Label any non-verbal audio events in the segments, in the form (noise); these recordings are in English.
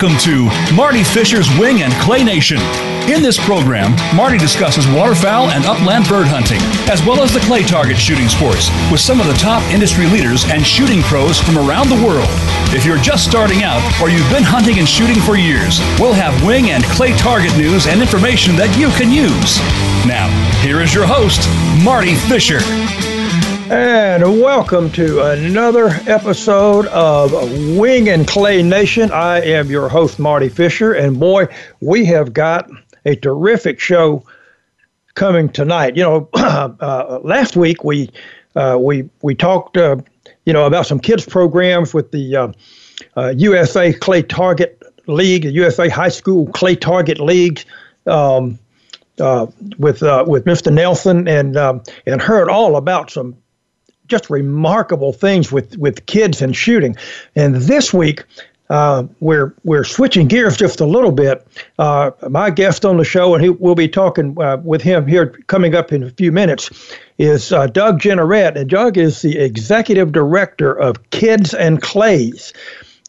Welcome to Marty Fisher's Wing and Clay Nation. In this program, Marty discusses waterfowl and upland bird hunting, as well as the clay target shooting sports, with some of the top industry leaders and shooting pros from around the world. If you're just starting out or you've been hunting and shooting for years, we'll have wing and clay target news and information that you can use. Now, here is your host, Marty Fisher. And welcome to another episode of Wing and Clay Nation. I am your host, Marty Fisher, and boy, we have got a terrific show coming tonight. You know, (clears throat) uh, last week we uh, we we talked, uh, you know, about some kids programs with the USA uh, uh, Clay Target League, the USA High School Clay Target League. Um, uh, with with Mr. Nelson and um, and heard all about some just remarkable things with with kids and shooting. And this week, uh, we're we're switching gears just a little bit. Uh, my guest on the show, and he, we'll be talking uh, with him here coming up in a few minutes, is uh, Doug Jeanneret, and Doug is the executive director of Kids and Clays.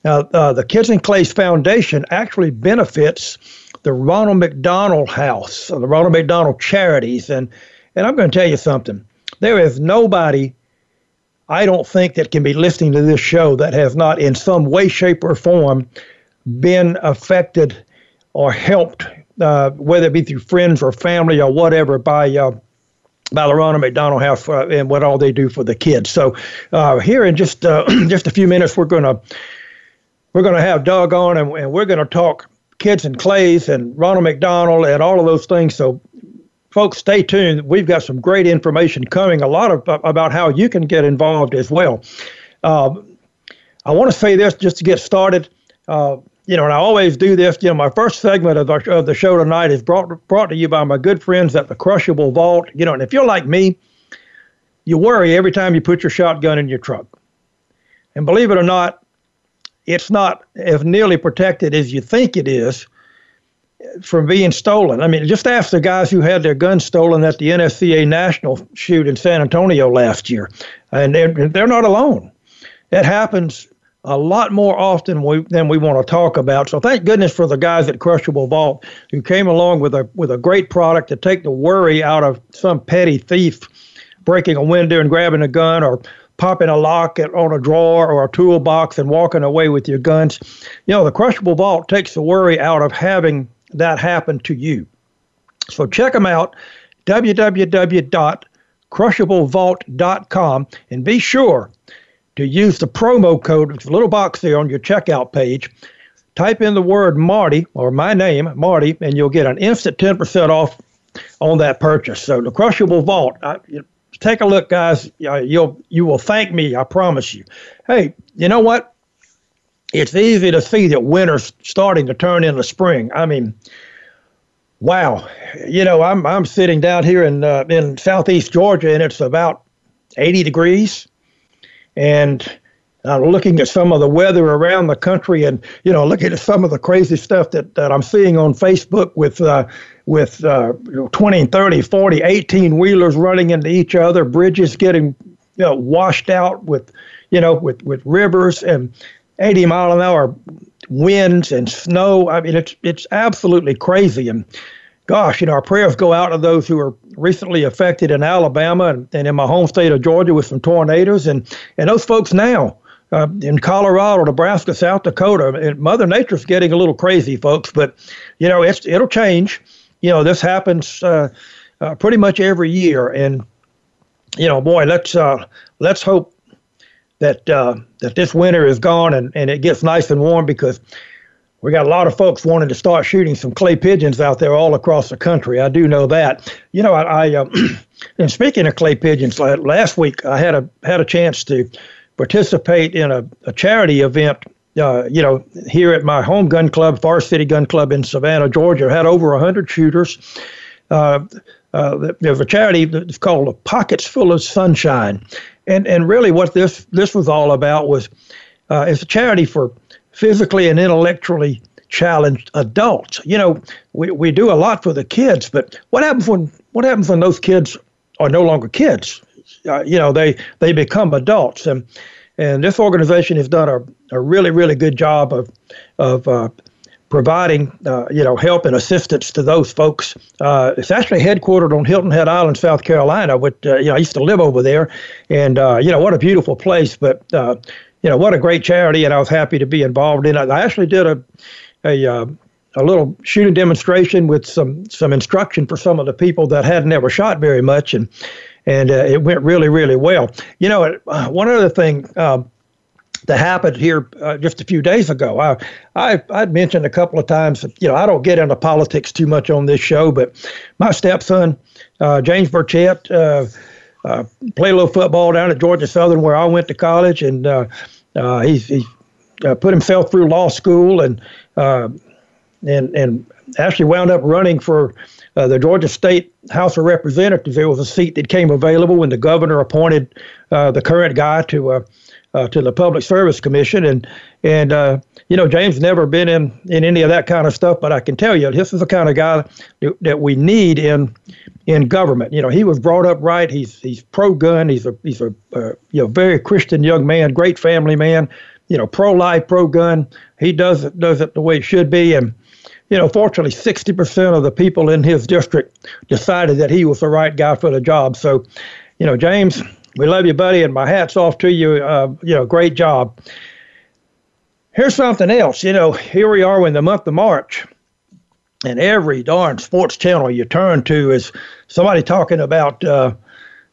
Uh, the Kids and Clays Foundation actually benefits the Ronald McDonald House, the Ronald McDonald Charities, and and I'm going to tell you something. There is nobody I don't think that can be listening to this show that has not, in some way, shape, or form, been affected or helped, uh, whether it be through friends or family or whatever, by uh, by Ronald McDonald House uh, and what all they do for the kids. So uh, here in just uh, (clears throat) just a few minutes, we're gonna we're gonna have Doug on and, and we're gonna talk kids and clays and Ronald McDonald and all of those things. So folks, stay tuned. We've got some great information coming, a lot of about how you can get involved as well. Uh, I want to say this just to get started. Uh, you know, and I always do this. You know, my first segment of the, of the show tonight is brought brought to you by my good friends at the Crushable Vault. You know, and if you're like me, you worry every time you put your shotgun in your truck. And believe it or not, it's not as nearly protected as you think it is from being stolen. I mean, just ask the guys who had their guns stolen at the NSCA National shoot in San Antonio last year, and they're, they're not alone. It happens a lot more often we, than we want to talk about. So thank goodness for the guys at Crushable Vault who came along with a with a great product to take the worry out of some petty thief breaking a window and grabbing a gun or popping a lock on a drawer or a toolbox and walking away with your guns. You know, the Crushable Vault takes the worry out of having that happened to you. So check them out, www.crushablevault.com, and be sure to use the promo code, it's a little box there on your checkout page. Type in the word Marty or my name, Marty, and you'll get an instant 10% off on that purchase. So the Crushable Vault, I, take a look, guys. You'll you will thank me, I promise you. Hey, you know what? It's easy to see that winter's starting to turn into spring. I mean, wow. You know, I'm I'm sitting down here in uh, in southeast Georgia, and it's about 80 degrees, and I'm looking at some of the weather around the country, and you know, looking at some of the crazy stuff that, that I'm seeing on Facebook with uh, with uh, 20, 30, 40, 18 wheelers running into each other, bridges getting you know, washed out with you know with with rivers and 80 mile an hour winds and snow. I mean, it's it's absolutely crazy. And gosh, you know, our prayers go out to those who are recently affected in Alabama and, and in my home state of Georgia with some tornadoes, and and those folks now. Uh, in Colorado, Nebraska, South Dakota, and Mother Nature's getting a little crazy, folks. But you know, it's it'll change. You know, this happens uh, uh, pretty much every year, and you know, boy, let's uh, let's hope that uh, that this winter is gone and, and it gets nice and warm because we got a lot of folks wanting to start shooting some clay pigeons out there all across the country. I do know that. You know, I, I uh, (clears throat) and speaking of clay pigeons, last week I had a had a chance to participate in a, a charity event. Uh, you know, here at my home gun club, Forest City Gun Club in Savannah, Georgia, had over hundred shooters. Uh, uh, there's a charity that's called Pockets Full of Sunshine, and and really what this this was all about was uh, it's a charity for physically and intellectually challenged adults. You know, we, we do a lot for the kids, but what happens when what happens when those kids are no longer kids? Uh, you know, they they become adults, and and this organization has done a, a really really good job of of uh, providing uh, you know help and assistance to those folks. Uh, it's actually headquartered on Hilton Head Island, South Carolina. Which uh, you know, I used to live over there, and uh, you know what a beautiful place. But uh, you know what a great charity, and I was happy to be involved in it. I actually did a a uh, a little shooting demonstration with some some instruction for some of the people that hadn't ever shot very much, and and it went really really well. You know, one other thing. Um, that happened here uh, just a few days ago. I, I I'd mentioned a couple of times, you know, I don't get into politics too much on this show, but my stepson, uh, James Burchett, uh, uh, played a little football down at Georgia Southern where I went to college, and uh, uh, he's he uh, put himself through law school and uh, and and actually wound up running for uh, the Georgia State House of Representatives. There was a seat that came available when the governor appointed uh, the current guy to uh, uh, to the Public Service Commission, and and uh, you know James never been in in any of that kind of stuff, but I can tell you this is the kind of guy that, we need in in government. You know, he was brought up right. He's he's pro gun. He's a he's a uh, you know very Christian young man, great family man. You know, pro life, pro gun. He does it does it the way it should be, and you know, fortunately, 60% of the people in his district decided that he was the right guy for the job. So, you know, James, we love you, buddy, and my hat's off to you. Uh, you know, great job. Here's something else. You know, here we are in the month of March, and every darn sports channel you turn to is somebody talking about uh,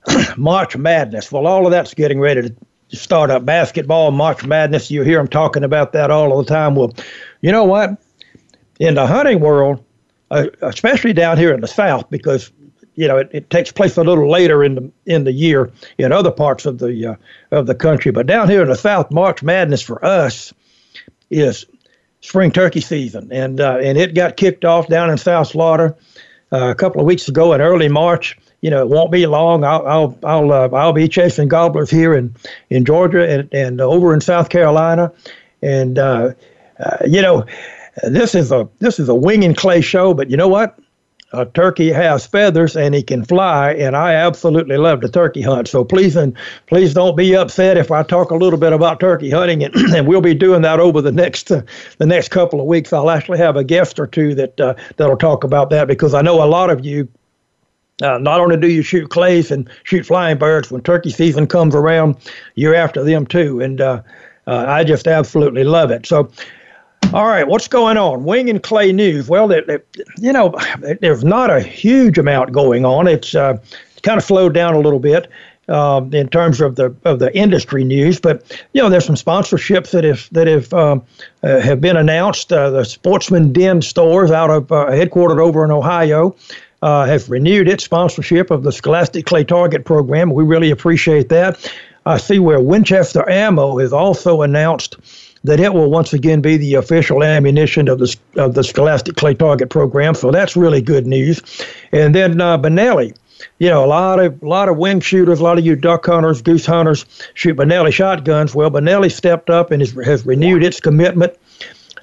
(clears throat) March Madness. Well, all of that's getting ready to start up. Basketball, March Madness. You hear them talking about that all the time. Well, you know what? In the hunting world, uh, especially down here in the South, because you know, it, it takes place a little later in the in the year in other parts of the uh, of the country. But down here in the South, March Madness for us is spring turkey season, and uh, and it got kicked off down in South Florida uh, a couple of weeks ago in early March. You know, it won't be long. I'll I'll I'll, uh, I'll be chasing gobblers here in in Georgia and and over in South Carolina, and uh, uh, you know, this is a this is a wing and clay show. But you know what? A turkey has feathers and he can fly, and I absolutely love the turkey hunt. So please and please don't be upset if I talk a little bit about turkey hunting, and, (clears throat) and we'll be doing that over the next uh, the next couple of weeks. I'll actually have a guest or two that uh, that'll talk about that because I know a lot of you. Uh, not only do you shoot clays and shoot flying birds when turkey season comes around, you're after them too, and uh, uh, I just absolutely love it. So all right, what's going on? Wing and Clay News. Well, it, you know, there's not a huge amount going on. It's uh, kind of slowed down a little bit uh, in terms of the of the industry news, but you know, there's some sponsorships that have that have um, uh, have been announced. Uh, the Sportsman Den stores out of uh, headquartered over in Ohio. Uh, have renewed its sponsorship of the Scholastic Clay Target program. We really appreciate that. I see where Winchester Ammo has also announced that it will once again be the official ammunition of the of the Scholastic Clay Target program. So that's really good news. And then uh, Benelli, you know, a lot of a lot of wing shooters, a lot of you duck hunters, goose hunters shoot Benelli shotguns. Well, Benelli stepped up and has, has renewed its commitment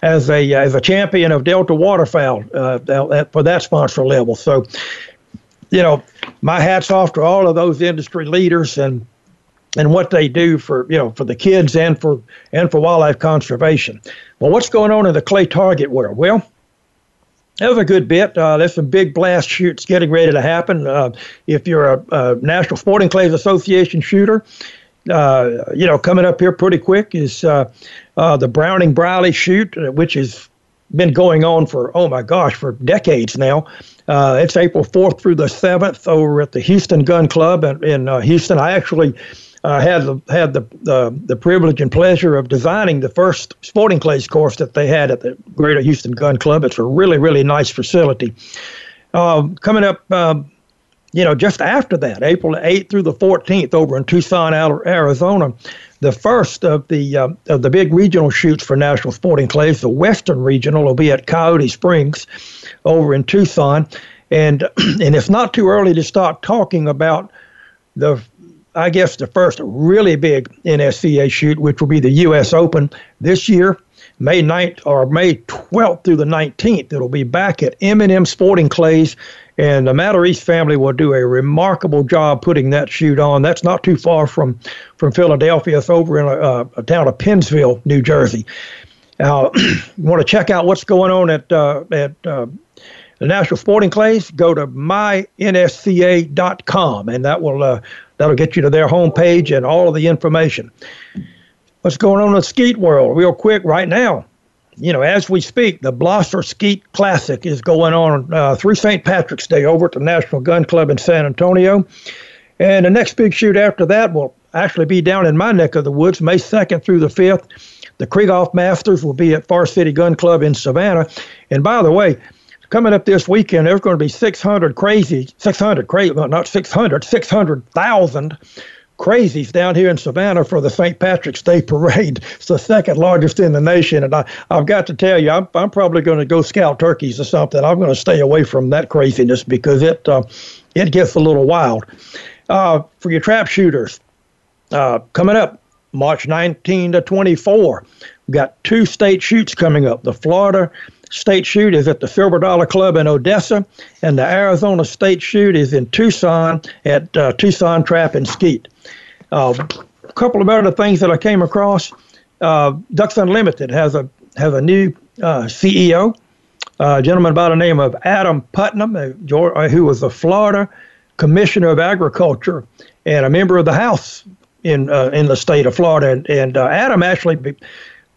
as a as a champion of Delta waterfowl uh, for that sponsor level. So, you know, my hats off to all of those industry leaders and and what they do for you know for the kids and for and for wildlife conservation. Well, what's going on in the clay target world? Well, was a good bit. Uh, there's some big blast shoots getting ready to happen. Uh, if you're a, a, National Sporting Clays Association shooter, uh, you know coming up here pretty quick is uh, uh, the Browning Briley shoot, uh, which has been going on for oh my gosh for decades now. it's April 4th through the 7th over at the Houston Gun Club in, in Houston. I actually uh, had the had the, the the privilege and pleasure of designing the first sporting clays course that they had at the Greater Houston Gun Club. It's a really really nice facility. Uh, coming up, uh, you know, just after that, April 8th through the 14th, over in Tucson, Arizona, the first of the uh, of the big regional shoots for National Sporting Clays, the Western Regional, will be at Coyote Springs, over in Tucson, and (clears throat) and it's not too early to start talking about the I guess, the first really big NSCA shoot, which will be the U.S. Open this year, May 9th or May 12th through the 19th. It'll be back at M&M Sporting Clays, and the Matarese family will do a remarkable job putting that shoot on. That's not too far from from Philadelphia. It's over in a, a town of Pennsville, New Jersey. Uh, (clears throat) you want to check out what's going on at uh, at uh, the National Sporting Clays? Go to mynsca.com, and that will uh, that'll get you to their homepage and all of the information. What's going on in the skeet world? Real quick, right now, you know, as we speak, the Blosser Skeet Classic is going on uh, through St. Patrick's Day over at the National Gun Club in San Antonio. And the next big shoot after that will actually be down in my neck of the woods, May 2nd through the 5th. The Krieghoff Masters will be at Forest City Gun Club in Savannah. And by the way, coming up this weekend, there's going to be 600 crazy, 600 crazy, well, not 600, 600,000 crazies down here in Savannah for the St. Patrick's Day Parade. (laughs) It's the second largest in the nation. And I, I've got to tell you, I'm, I'm probably going to go scout turkeys or something. I'm going to stay away from that craziness because it, uh, it gets a little wild. Uh, for your trap shooters, uh, coming up March 19 to 24, we've got two state shoots coming up. The Florida State Shoot is at the Silver Dollar Club in Odessa, and the Arizona State Shoot is in Tucson at uh, Tucson Trap and Skeet. Uh, a couple of other things that I came across. Uh, Ducks Unlimited has a has a new uh, CEO, a gentleman by the name of Adam Putnam, uh, who was the Florida Commissioner of Agriculture and a member of the House in uh, in the state of Florida. And, and Adam actually. Be,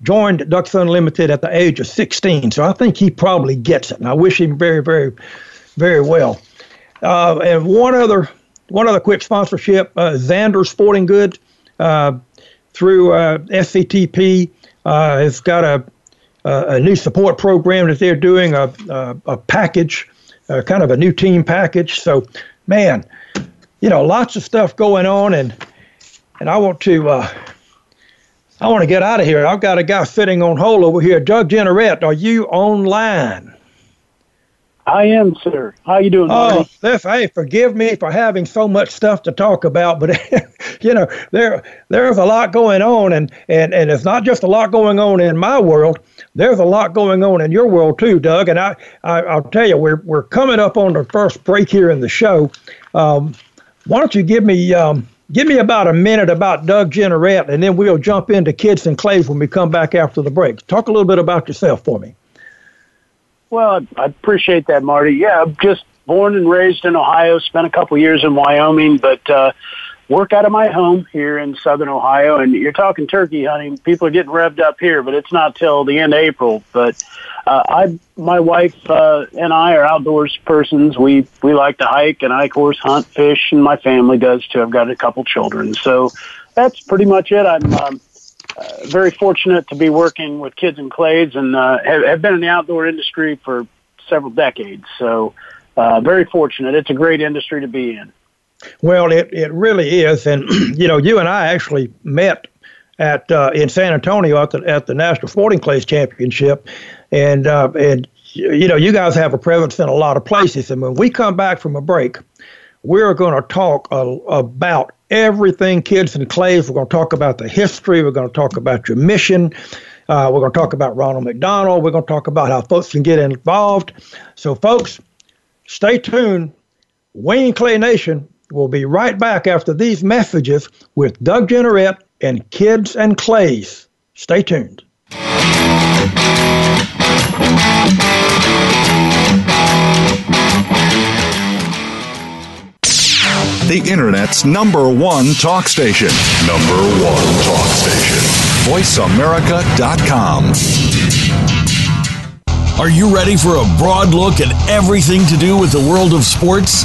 joined Ducks Unlimited at the age of 16. So I think he probably gets it. And I wish him very, very, very well. Uh, and one other, one other quick sponsorship: uh, Xander Sporting Goods uh, through uh, SCTP uh, has got a, a new support program that they're doing a a, a package, uh, kind of a new team package. So, man, you know, lots of stuff going on, and and I want to uh, I want to get out of here. I've got a guy sitting on hold over here. Doug Jeanneret, are you online? I am, sir. How you doing? Oh, this, hey, forgive me for having so much stuff to talk about, but (laughs) you know there there's a lot going on, and and and it's not just a lot going on in my world. There's a lot going on in your world too, Doug. And I, I will tell you, we're we're coming up on the first break here in the show. Um, why don't you give me um, Give me about a minute about Doug Jeanneret, and then we'll jump into Kids and Clays when we come back after the break. Talk a little bit about yourself for me. Well, I appreciate that, Marty. Yeah, just born and raised in Ohio, spent a couple years in Wyoming, but uh, work out of my home here in southern Ohio. And you're talking turkey hunting. People are getting revved up here, but it's not till the end of April. But uh, I, my wife uh, and I are outdoors persons. We we like to hike, and I of course hunt, fish, and my family does too. I've got a couple children, so that's pretty much it. I'm um, uh, very fortunate to be working with kids and clays, and uh, have, have been in the outdoor industry for several decades. So uh, very fortunate. It's a great industry to be in. Well, it, it really is, and (clears throat) you know, you and I actually met at uh, in San Antonio at the at the National Sporting Clays Championship, and uh, and you know, you guys have a presence in a lot of places, and when we come back from a break, we're going to talk about everything kids and clays. We're going to talk about the history. We're going to talk about your mission. Uh, we're going to talk about Ronald McDonald. We're going to talk about how folks can get involved. So, folks, stay tuned. Wayne Clay Nation We'll be right back after these messages with Doug Jeanneret and Kids and Clays. Stay tuned. The Internet's number one talk station. Number one talk station. VoiceAmerica.com. Are you ready for a broad look at everything to do with the world of sports?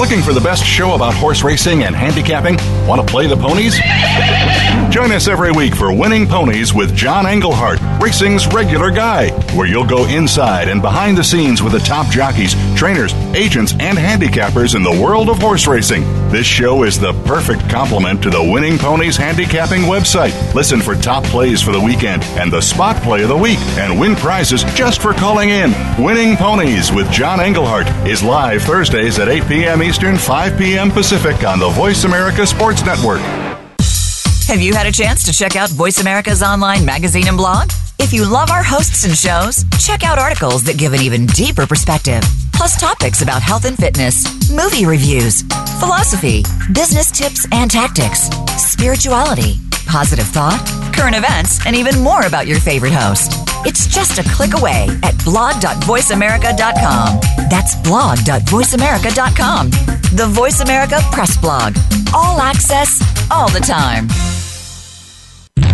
Looking for the best show about horse racing and handicapping? Want to play the ponies? Join us every week for Winning Ponies with John Englehart, racing's regular guy, where you'll go inside and behind the scenes with the top jockeys, trainers, agents, and handicappers in the world of horse racing. This show is the perfect complement to the Winning Ponies handicapping website. Listen for top plays for the weekend and the spot play of the week and win prizes just for calling in. Winning Ponies with John Englehart is live Thursdays at 8 p.m. Eastern, 5 p.m. Pacific on the Voice America Sports Network. Have you had a chance to check out Voice America's online magazine and blog? If you love our hosts and shows, check out articles that give an even deeper perspective, plus topics about health and fitness, movie reviews, philosophy, business tips and tactics, spirituality, positive thought, current events, and even more about your favorite host. It's just a click away at blog.voiceamerica.com. That's blog.voiceamerica.com. The Voice America Press Blog. All access, all the time.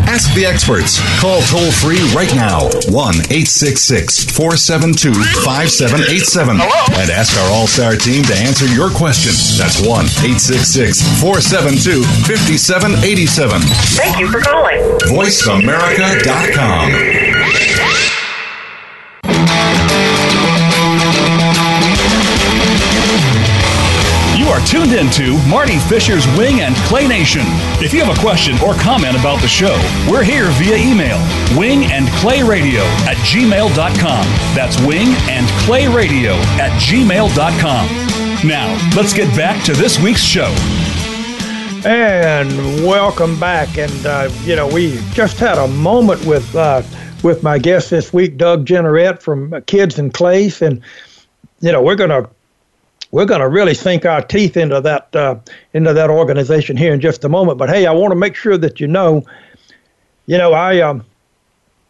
Ask the experts. Call toll free right now 1 866 472 5787 and ask our All Star team to answer your question. That's 1 866 472 5787. Thank you for calling. VoiceAmerica.com. You are tuned into Marty Fisher's Wing and Clay Nation. If you have a question or comment about the show, we're here via email wing and clay radio at gmail.com. That's wing and clay radio at gmail.com. Now, let's get back to this week's show. And welcome back. And uh, you know, we just had a moment with uh, with my guest this week, Doug Jeanneret from Kids and Clays, and you know, we're gonna we're gonna really sink our teeth into that uh, into that organization here in just a moment. But hey, I want to make sure that you know, you know, I um.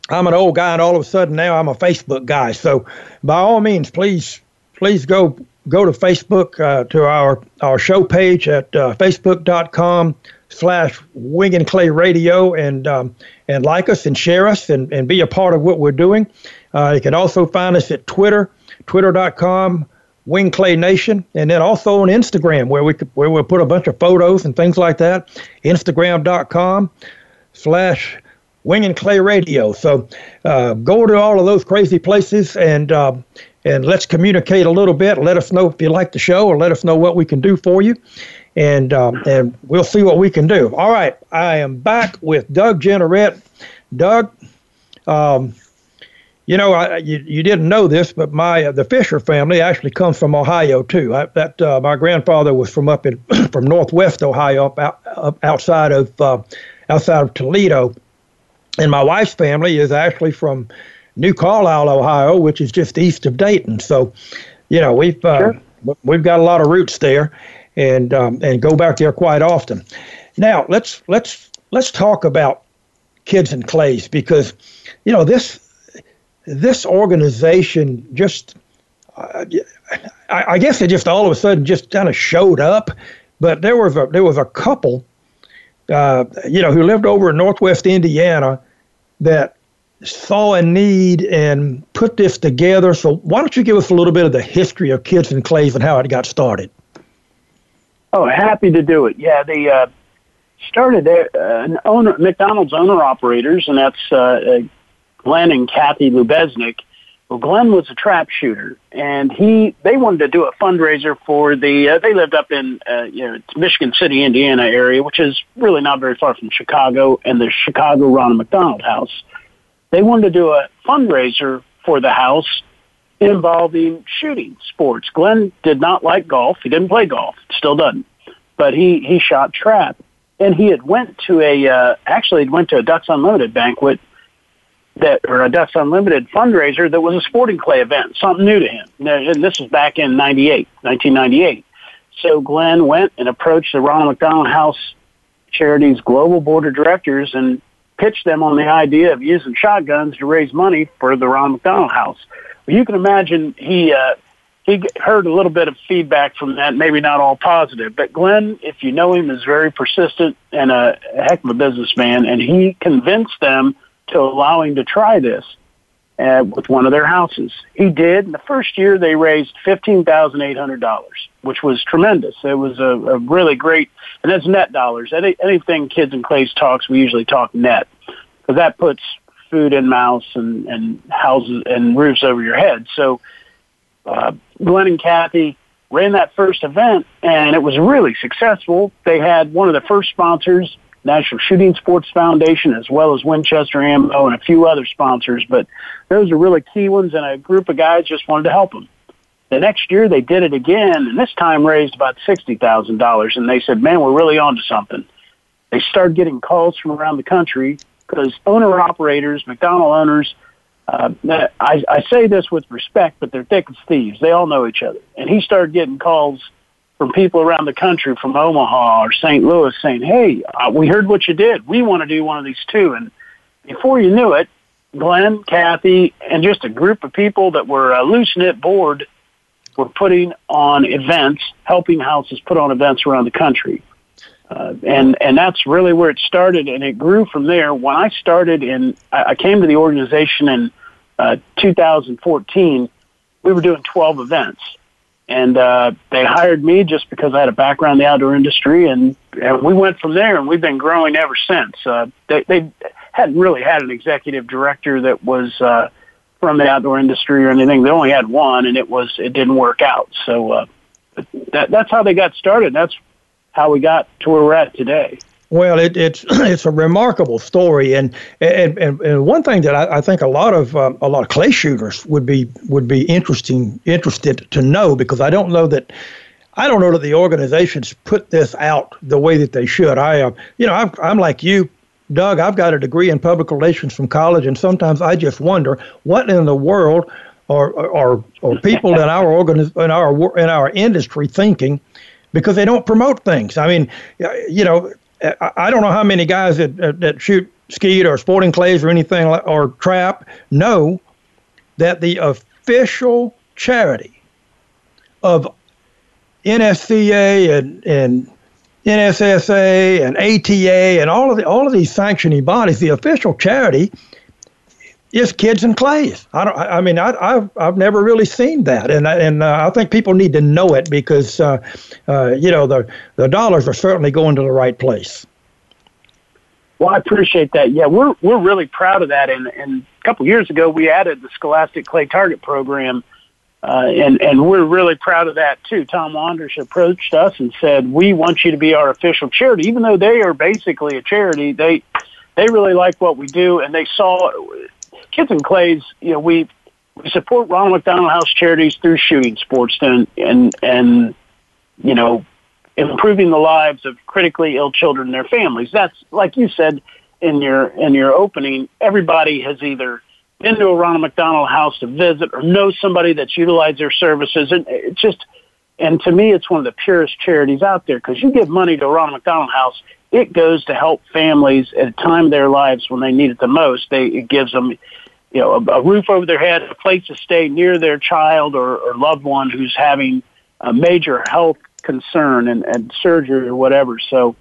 I'm an old guy, and all of a sudden now I'm a Facebook guy. So, by all means, please, please go go to Facebook uh, to our our show page at uh, facebook.com slash Wing and Clay Radio and um, and like us and share us and, and be a part of what we're doing. Uh, you can also find us at Twitter, twitter.com Wing Clay Nation, and then also on Instagram where we could, where we'll put a bunch of photos and things like that. Instagram.com slash Wing and Clay Radio. So uh, go to all of those crazy places and uh, and let's communicate a little bit. Let us know if you like the show, or let us know what we can do for you, and um, and we'll see what we can do. All right, I am back with Doug Jeanneret. Doug, um, you know, I, you, you didn't know this, but my uh, the Fisher family actually comes from Ohio too. I, that uh, my grandfather was from up in (clears throat) from Northwest Ohio, up, out, up outside of uh, outside of Toledo, and my wife's family is actually from New Carlisle, Ohio, which is just east of Dayton. So, you know, we've uh, sure. we've got a lot of roots there, and um, and go back there quite often. Now let's let's let's talk about kids and clays because, you know, this this organization just. Uh, I, I guess it just all of a sudden just kind of showed up, but there was a there was a couple, uh, you know, who lived over in Northwest Indiana that saw a need and put this together. So why don't you give us a little bit of the history of Kids and Clays and how it got started? Oh, happy to do it. Yeah, they uh, started uh, an owner, McDonald's owner operators, and that's uh, uh, Glenn and Kathy Lubeznik. Well, Glenn was a trap shooter, and he they wanted to do a fundraiser for the. Uh, they lived up in uh, you know Michigan City, Indiana area, which is really not very far from Chicago, and the Chicago Ronald McDonald House they wanted to do a fundraiser for the house involving shooting sports. Glenn did not like golf. He didn't play golf. Still doesn't. But he, he shot trap. And he had went to a, uh, actually he went to a Ducks Unlimited banquet that, or a Ducks Unlimited fundraiser that was a sporting clay event, something new to him. And this was back in 98, 1998. So Glenn went and approached the Ronald McDonald House Charities Global Board of Directors and pitched them on the idea of using shotguns to raise money for the Ron McDonald House. Well, you can imagine he uh, he heard a little bit of feedback from that, maybe not all positive. But Glenn, if you know him, is very persistent and a, heck of a businessman, and he convinced them to allow him to try this. uh, with one of their houses. He did. In the first year, they raised fifteen thousand eight hundred dollars, which was tremendous. It was a, a really great, and that's net dollars. Any, anything Kids and Clays talks, we usually talk net because that puts food in mouths and, and houses and roofs over your head. So, uh, Glenn and Kathy ran that first event, and it was really successful. They had one of the first sponsors National Shooting Sports Foundation, as well as Winchester Ammo and a few other sponsors. But those are really key ones, and a group of guys just wanted to help them. The next year they did it again, and this time raised about sixty thousand dollars. And they said, "Man, we're really on to something." They started getting calls from around the country because owner operators, McDonald owners, uh, I, I say this with respect, but they're thick as thieves. They all know each other. And he started getting calls from people around the country, from Omaha or St. Louis, saying, "Hey, uh, we heard what you did. We want to do one of these too." And before you knew it, Glenn, Kathy, and just a group of people that were a loose knit board were putting on events, helping houses put on events around the country. Uh, and and that's really where it started, and it grew from there. When I started in, I came to the organization in uh, 2014. We were doing 12 events, and uh, they hired me just because I had a background in the outdoor industry, and, and we went from there, and we've been growing ever since. Uh, they, they hadn't really had an executive director that was uh, from the outdoor industry or anything. They only had one, and it was it didn't work out. So uh, that that's how they got started. That's how we got to where we're at today. Well, it, it's (clears throat) it's a remarkable story, and and, and, and one thing that I, I think a lot of um, a lot of clay shooters would be would be interesting interested to know because I don't know that I don't know that the organizations put this out the way that they should. I uh, you know I'm, I'm like you, Doug. I've got a degree in public relations from college, and sometimes I just wonder what in the world are are, are people in our organiz- in our in our industry thinking because they don't promote things. I mean, uh, you know uh, I don't know how many guys that uh, that shoot skeet or sporting clays or anything or trap know that the official charity of NSCA and and NSSA and ATA and all of the all of these sanctioning bodies, the official charity is kids and clays. I don't. I mean, I, have I've never really seen that, and and uh, I think people need to know it because uh, uh, you know the the dollars are certainly going to the right place. Well, I appreciate that. Yeah, we're we're really proud of that. And, and a couple years ago, we added the Scholastic Clay Target Program, uh, and and we're really proud of that too. Tom Wanders approached us and said, "We want you to be our official charity, even though they are basically a charity. They they really like what we do, and they saw Kids and Clays, you know, we we support Ronald McDonald House charities through shooting sports and and and you know improving the lives of critically ill children and their families. That's like you said in your in your opening. Everybody has either been to a Ronald McDonald House to visit or knows somebody that's utilized their services, and it's just. And to me, it's one of the purest charities out there because you give money to Ronald McDonald House, it goes to help families at a time of their lives when they need it the most. They it gives them you know, a, a roof over their head, a place to stay near their child or, or loved one who's having a major health concern and, and surgery or whatever. So,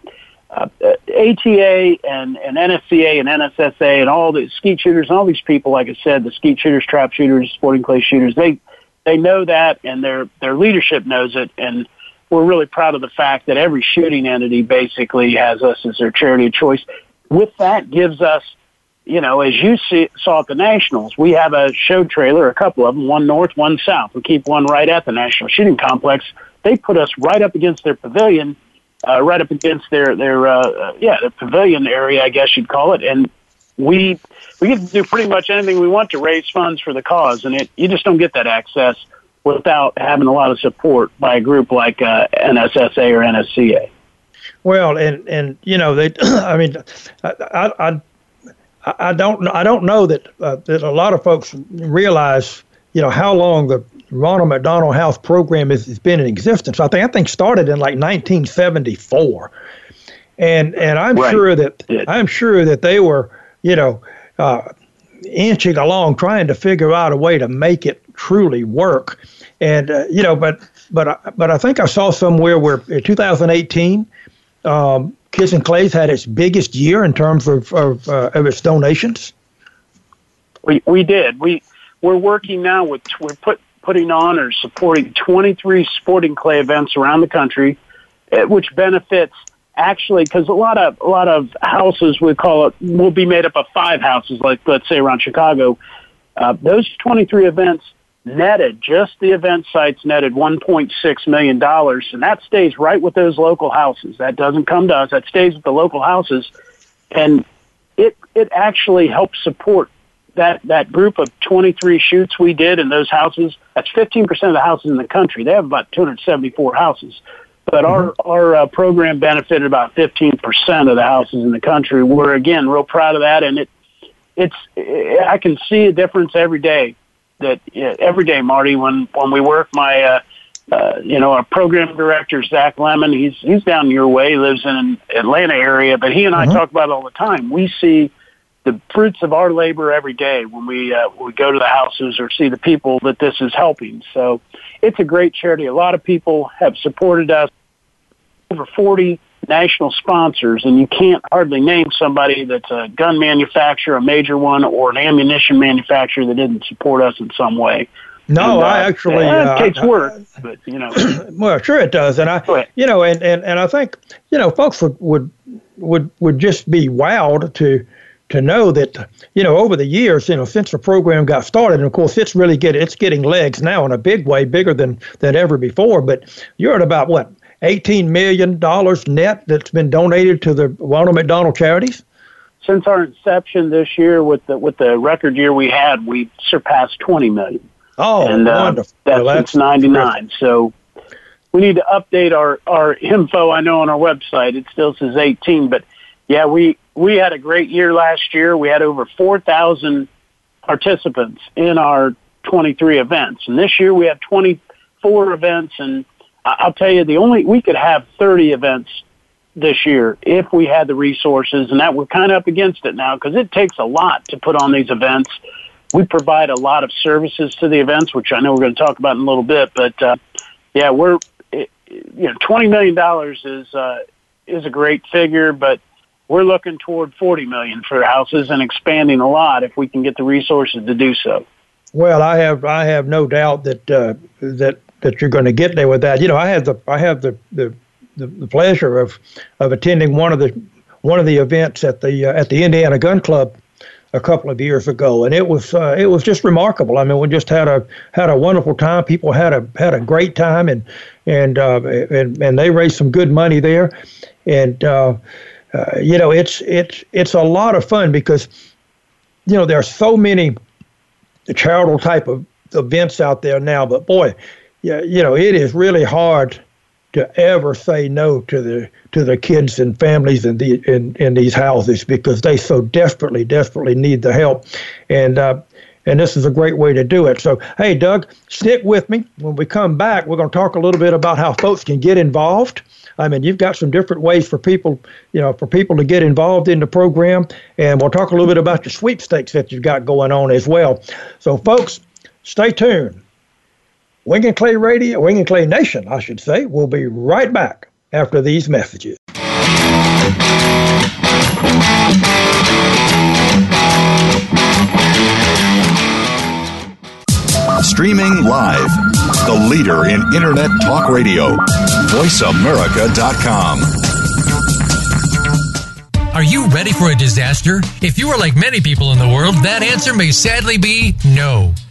uh, ATA and, and NSCA and NSSA and all the skeet shooters and all these people, like I said, the skeet shooters, trap shooters, sporting clay shooters, they they know that and their their leadership knows it, and we're really proud of the fact that every shooting entity basically has us as their charity of choice. With that, gives us you know, as you see, saw at the Nationals, we have a show trailer, a couple of them, one north, one south. We keep one right at the National Shooting Complex. They put us right up against their pavilion, uh, right up against their their uh, uh yeah, the pavilion area, I guess you'd call it, and we we get to do pretty much anything we want to raise funds for the cause, and it you just don't get that access without having a lot of support by a group like uh, NSSA or NSCA. Well, and and you know they, (clears throat) I mean, I, I I don't I don't know that uh, that a lot of folks realize you know how long the Ronald McDonald House program has, has been in existence. I think I think started in like 1974, and and I'm right. sure that I'm sure that they were you know uh, inching along trying to figure out a way to make it truly work, and uh, you know but but but I think I saw somewhere where in 2018. Um, Kids and Clays had its biggest year in terms of of, uh, of its donations. We we did. We we're working now with we're put putting on or supporting 23 sporting clay events around the country, eh, which benefits actually because a lot of a lot of houses we call it will be made up of five houses, like let's say around Chicago. Uh, those 23 events netted just the event sites netted 1.6 million dollars, and that stays right with those local houses. That doesn't come to us. That stays with the local houses, and it it actually helps support that that group of 23 shoots we did in those houses. That's 15% of the houses in the country. They have about 274 houses. But our mm-hmm. our uh, program benefited about 15% of the houses in the country. We're again real proud of that, and it it's I can see a difference every day. That every day, Marty, when when we work, my uh, uh, you know our program director Zach Lemon, he's he's down your way, he lives in Atlanta area, but he and I mm-hmm. talk about it all the time. We see the fruits of our labor every day when we uh, we go to the houses or see the people that this is helping. So it's a great charity. A lot of people have supported us. Over 40 national sponsors, and you can't hardly name somebody that's a gun manufacturer, a major one, or an ammunition manufacturer that didn't support us in some way. No, and, uh, I actually uh, it takes work, but you know. (clears throat) well, sure it does, and I, you know, and, and, and I think you know, folks would would would would just be wowed to to know that you know over the years you know since the program got started and of course it's really get it's getting legs now in a big way bigger than than ever before but you're at about what 18 million dollars net that's been donated to the Ronald McDonald charities since our inception this year with the with the record year we had we surpassed 20 million oh and uh, wonderful. that's, well, that's since 99 so we need to update our our info i know on our website it still says 18 but yeah we we had a great year last year. We had over 4,000 participants in our 23 events. And this year we have 24 events. And I'll tell you, the only, we could have 30 events this year if we had the resources. And that we're kind of up against it now because it takes a lot to put on these events. We provide a lot of services to the events, which I know we're going to talk about in a little bit. But, uh, yeah, we're, you know, $20 million is, uh, is a great figure, but we're looking toward 40 million for houses and expanding a lot if we can get the resources to do so. Well, I have I have no doubt that uh, that that you're going to get there with that. You know, I have the I have the the, the, the pleasure of of attending one of the one of the events at the uh, at the Indiana Gun Club a couple of years ago, and it was uh, it was just remarkable. I mean, we just had a had a wonderful time. People had a had a great time, and and uh, and and they raised some good money there, and uh, uh, you know, it's it's it's a lot of fun because you know there are so many charitable type of events out there now. But boy, yeah, you know, it is really hard to ever say no to the to the kids and families in the in, in these houses because they so desperately desperately need the help and uh, and this is a great way to do it so hey doug stick with me when we come back we're going to talk a little bit about how folks can get involved I mean, you've got some different ways for people, you know, for people to get involved in the program, and we'll talk a little bit about the sweepstakes that you've got going on as well. So, folks, stay tuned. Wing and Clay Radio, Wing and Clay Nation, I should say, will be right back after these messages. Streaming live, the leader in Internet talk radio, voiceamerica.com. Are you ready for a disaster? If you are like many people in the world, that answer may sadly be no.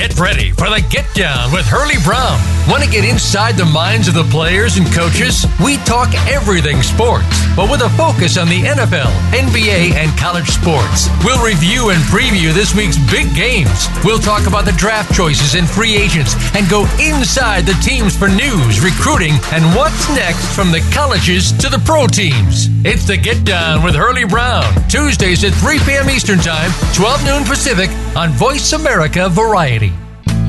Get ready for the Get Down with Hurley Brown. Want to get inside the minds of the players and coaches? We talk everything sports, but with a focus on the NFL, NBA, and college sports. We'll review and preview this week's big games. We'll talk about the draft choices and free agents and go inside the teams for news, recruiting, and what's next from the colleges to the pro teams. It's the Get Down with Hurley Brown, Tuesdays at 3 p.m. Eastern Time, 12 noon Pacific on Voice America Variety.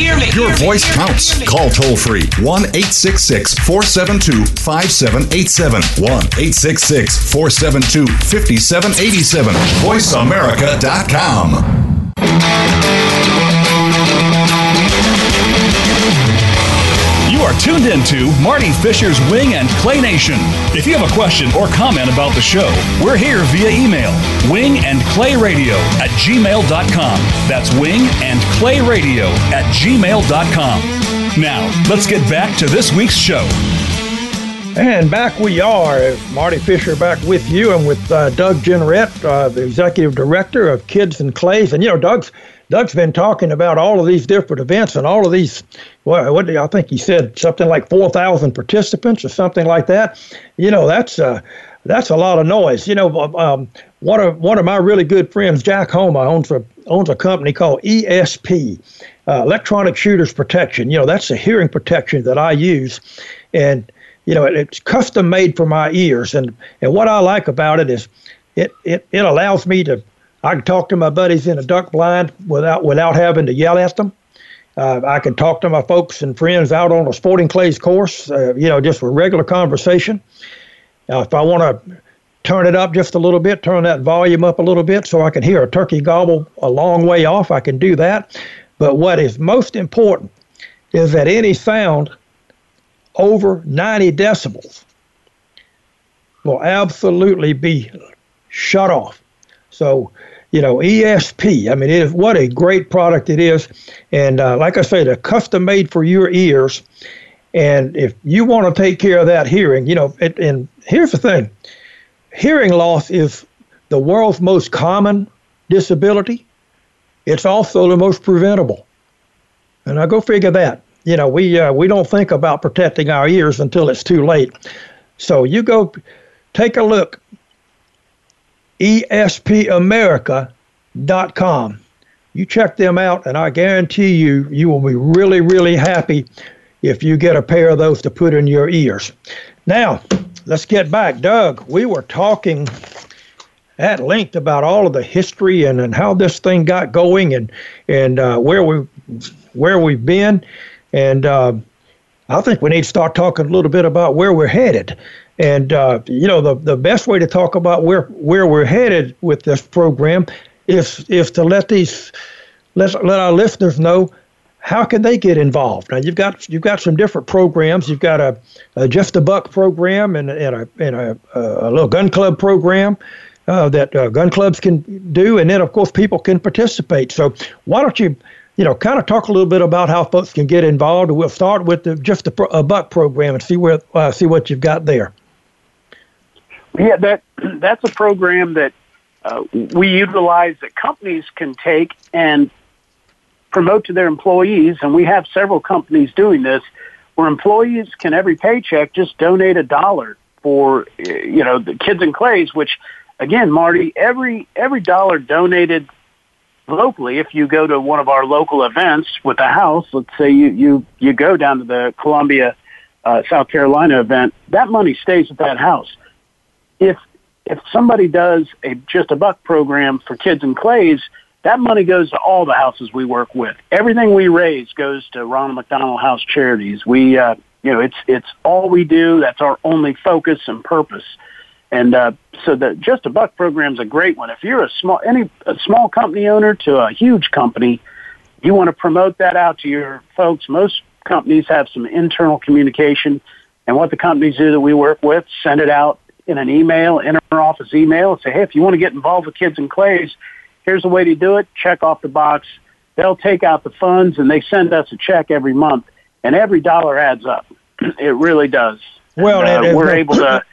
your voice counts. Call toll free 1 866 472 5787. 1 866 472 5787. VoiceAmerica.com. Are tuned into Marty Fisher's Wing and Clay Nation. If you have a question or comment about the show, we're here via email wing and clay radio at gmail.com. That's wing and clay radio at gmail.com. Now, let's get back to this week's show. And back we are, Marty Fisher back with you and with uh, Doug Jeanneret, uh, the executive director of Kids and Clays. And you know, Doug's Doug's been talking about all of these different events and all of these. Well, what do I think he said something like four thousand participants or something like that. You know, that's uh, that's a lot of noise. You know, um, one of one of my really good friends, Jack Homa, owns a owns a company called ESP, uh, Electronic Shooters Protection. You know, that's the hearing protection that I use, and you know, it's custom made for my ears. And and what I like about it is, it it it allows me to I can talk to my buddies in a duck blind without without having to yell at them. Uh, I can talk to my folks and friends out on a sporting clays course, uh, you know, just for regular conversation. Uh, if I want to turn it up just a little bit, turn that volume up a little bit so I can hear a turkey gobble a long way off, I can do that. But what is most important is that any sound over 90 decibels will absolutely be shut off. So you know, ESP. I mean, it is, what a great product it is. And uh, like I said, a custom made for your ears. And if you want to take care of that hearing, you know, it, and here's the thing hearing loss is the world's most common disability. It's also the most preventable. And I go figure that. You know, we uh, we don't think about protecting our ears until it's too late. So you go take a look espamerica.com. You check them out, and I guarantee you, you will be really, really happy if you get a pair of those to put in your ears. Now, let's get back. Doug, we were talking at length about all of the history and, and how this thing got going and and uh, where we where we've been, and uh, I think we need to start talking a little bit about where we're headed. And uh, you know, the the best way to talk about where where we're headed with this program is is to let these let let our listeners know how can they get involved. Now you've got you've got some different programs. You've got a, a just a buck program and, and a and a, a little gun club program. Uh, that uh, gun clubs can do, and then of course people can participate. So why don't you, you know, kind of talk a little bit about how folks can get involved? We'll start with the just a buck program and see where uh, see what you've got there. Yeah, that (clears throat) that's a program that uh, we utilize that companies can take and promote to their employees, and we have several companies doing this, where employees can every paycheck just donate a dollar for you know the kids and clays. Which, again, Marty, every every dollar donated locally, if you go to one of our local events with the house, let's say you you you go down to the Columbia, uh, South Carolina event, that money stays at that house if if somebody does a just a buck program for kids and clays, that money goes to all the houses we work with. Everything we raise goes to Ronald McDonald House Charities. We, uh, you know, it's it's all we do. That's our only focus and purpose. And uh, so the just a buck program is a great one. If you're a small any a small company owner to a huge company, you want to promote that out to your folks. Most companies have some internal communication, and what the companies do that we work with, send it out in an email, in our office email, and say, hey, if you want to get involved with Kids and Clays, here's the way to do it. Check off the box. They'll take out the funds and they send us a check every month, and every dollar adds up. (clears throat) it really does. Well, and, uh, we're able to. (clears throat)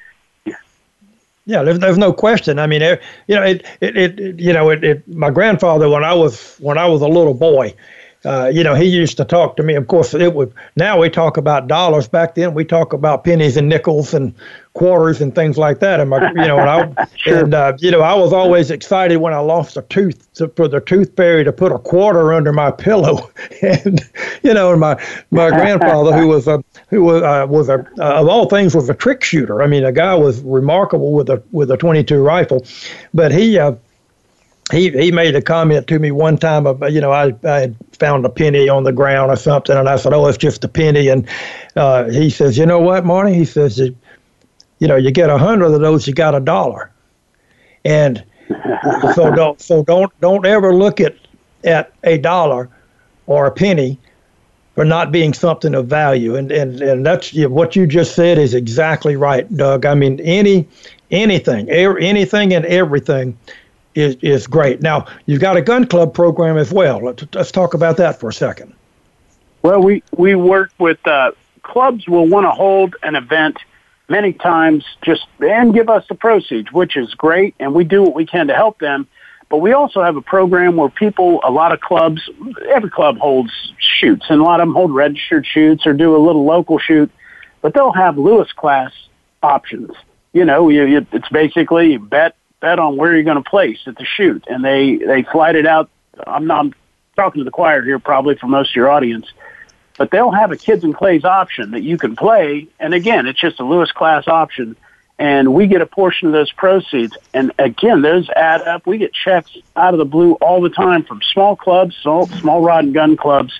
Yeah, there's, there's no question. I mean, it, you know, it, it, it you know, it, it, my grandfather when I was when I was a little boy, uh, you know, he used to talk to me. Of course, it would. Now we talk about dollars. Back then, we talk about pennies and nickels and quarters and things like that. And my, you know, and, I, (laughs) sure. and uh, you know, I was always excited when I lost a tooth to, for the tooth fairy to put a quarter under my pillow. (laughs) and you know, and my my grandfather, who was a who was uh, was a uh, of all things was a trick shooter. I mean, a guy was remarkable with a with a 22 rifle, but he. Uh, he he made a comment to me one time about you know I I had found a penny on the ground or something and I said oh it's just a penny. And uh, he says you know what Marty? He says you, know you get a hundred of those you got a dollar. And so (laughs) don't so don't don't ever look at at a dollar or a penny for not being something of value. And and and that's you know, what you just said is exactly right Doug. I mean any anything anything and everything is, is great. Now, you've got a gun club program as well. Let's, let's talk about that for a second. Well, we, we work with uh, clubs will want to hold an event many times just and give us the proceeds, which is great, and we do what we can to help them. But we also have a program where people, a lot of clubs, every club holds shoots, and a lot of them hold registered shoots or do a little local shoot, but they'll have Lewis class options. You know, you, you, it's basically you bet bet on where you're going to place at the shoot, and they they flight it out. I'm not I'm talking to the choir here, probably for most of your audience, but they'll have a kids and clays option that you can play, and again, it's just a Lewis class option, and we get a portion of those proceeds. And again, those add up. We get checks out of the blue all the time from small clubs, small, small rod and gun clubs,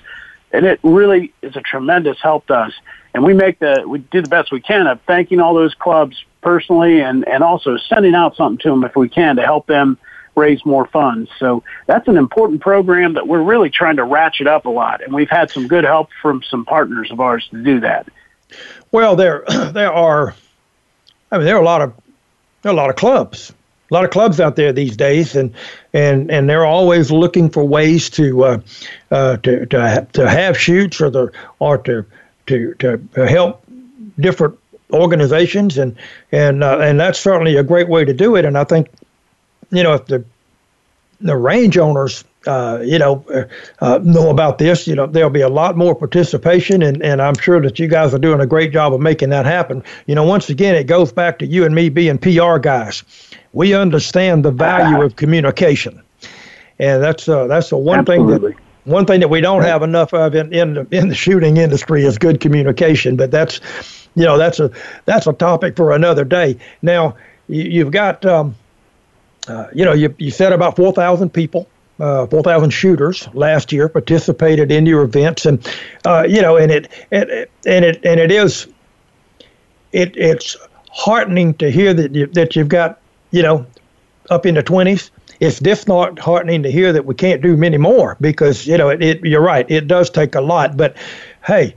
and it really is a tremendous help to us. And we make the we do the best we can of thanking all those clubs personally and, and also sending out something to them if we can to help them raise more funds. So that's an important program that we're really trying to ratchet up a lot. And we've had some good help from some partners of ours to do that. Well, there, (clears throat) there are, I mean, there are a lot of, there are a lot of clubs, a lot of clubs out there these days, and and and they're always looking for ways to uh, uh, to to to have shoots or the or to to to help different organizations, and and uh, and that's certainly a great way to do it. And I think, you know, if the the range owners, uh, you know, uh, uh, know about this, you know, there'll be a lot more participation, and and I'm sure that you guys are doing a great job of making that happen. You know, once again, it goes back to you and me being PR guys. We understand the value (laughs) of communication, and that's uh, that's the one Absolutely. thing that one thing that we don't have enough of in in the, in the shooting industry is good communication. But that's you know that's a that's a topic for another day. Now you, have got um, uh, you know you you said about four thousand people. Uh, 4,000 shooters last year participated in your events, and uh, you know, and it, it, and it, and it is, it, it's heartening to hear that you, that you've got, you know, up in the 20s. It's disheartening to hear that we can't do many more because you know, it, it you're right, it does take a lot. But hey,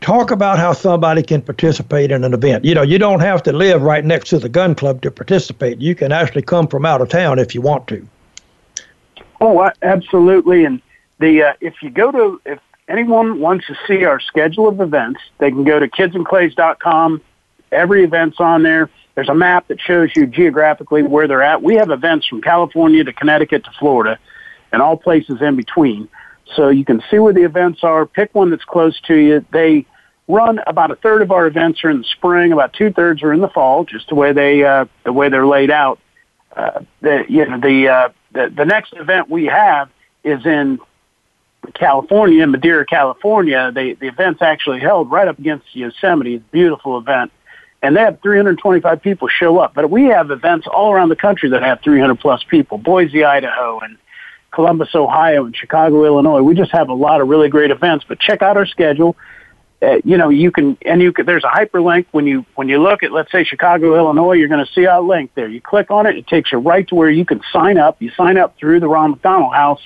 talk about how somebody can participate in an event. You know, you don't have to live right next to the gun club to participate. You can actually come from out of town if you want to. Oh, absolutely. And the uh, if you go to if anyone wants to see our schedule of events, they can go to kidsandclays.com. Every event's on there. There's a map that shows you geographically where they're at. We have events from California to Connecticut to Florida and all places in between. So you can see where the events are. Pick one that's close to you. They run about a third of our events are in the spring, about two thirds are in the fall, just the way they uh, the way they're laid out. Uh, the you know the, uh, the the next event we have is in California, Madera, California. They, the event's actually held right up against Yosemite. It's a beautiful event. And they have 325 people show up. But we have events all around the country that have 300 plus people. Boise, Idaho, and Columbus, Ohio, and Chicago, Illinois. We just have a lot of really great events. But check out our schedule. Uh, you know, you can, and you can, there's a hyperlink when you, when you look at, let's say Chicago, Illinois, you're going to see our link there. You click on it, it takes you right to where you can sign up. You sign up through the Ron McDonald House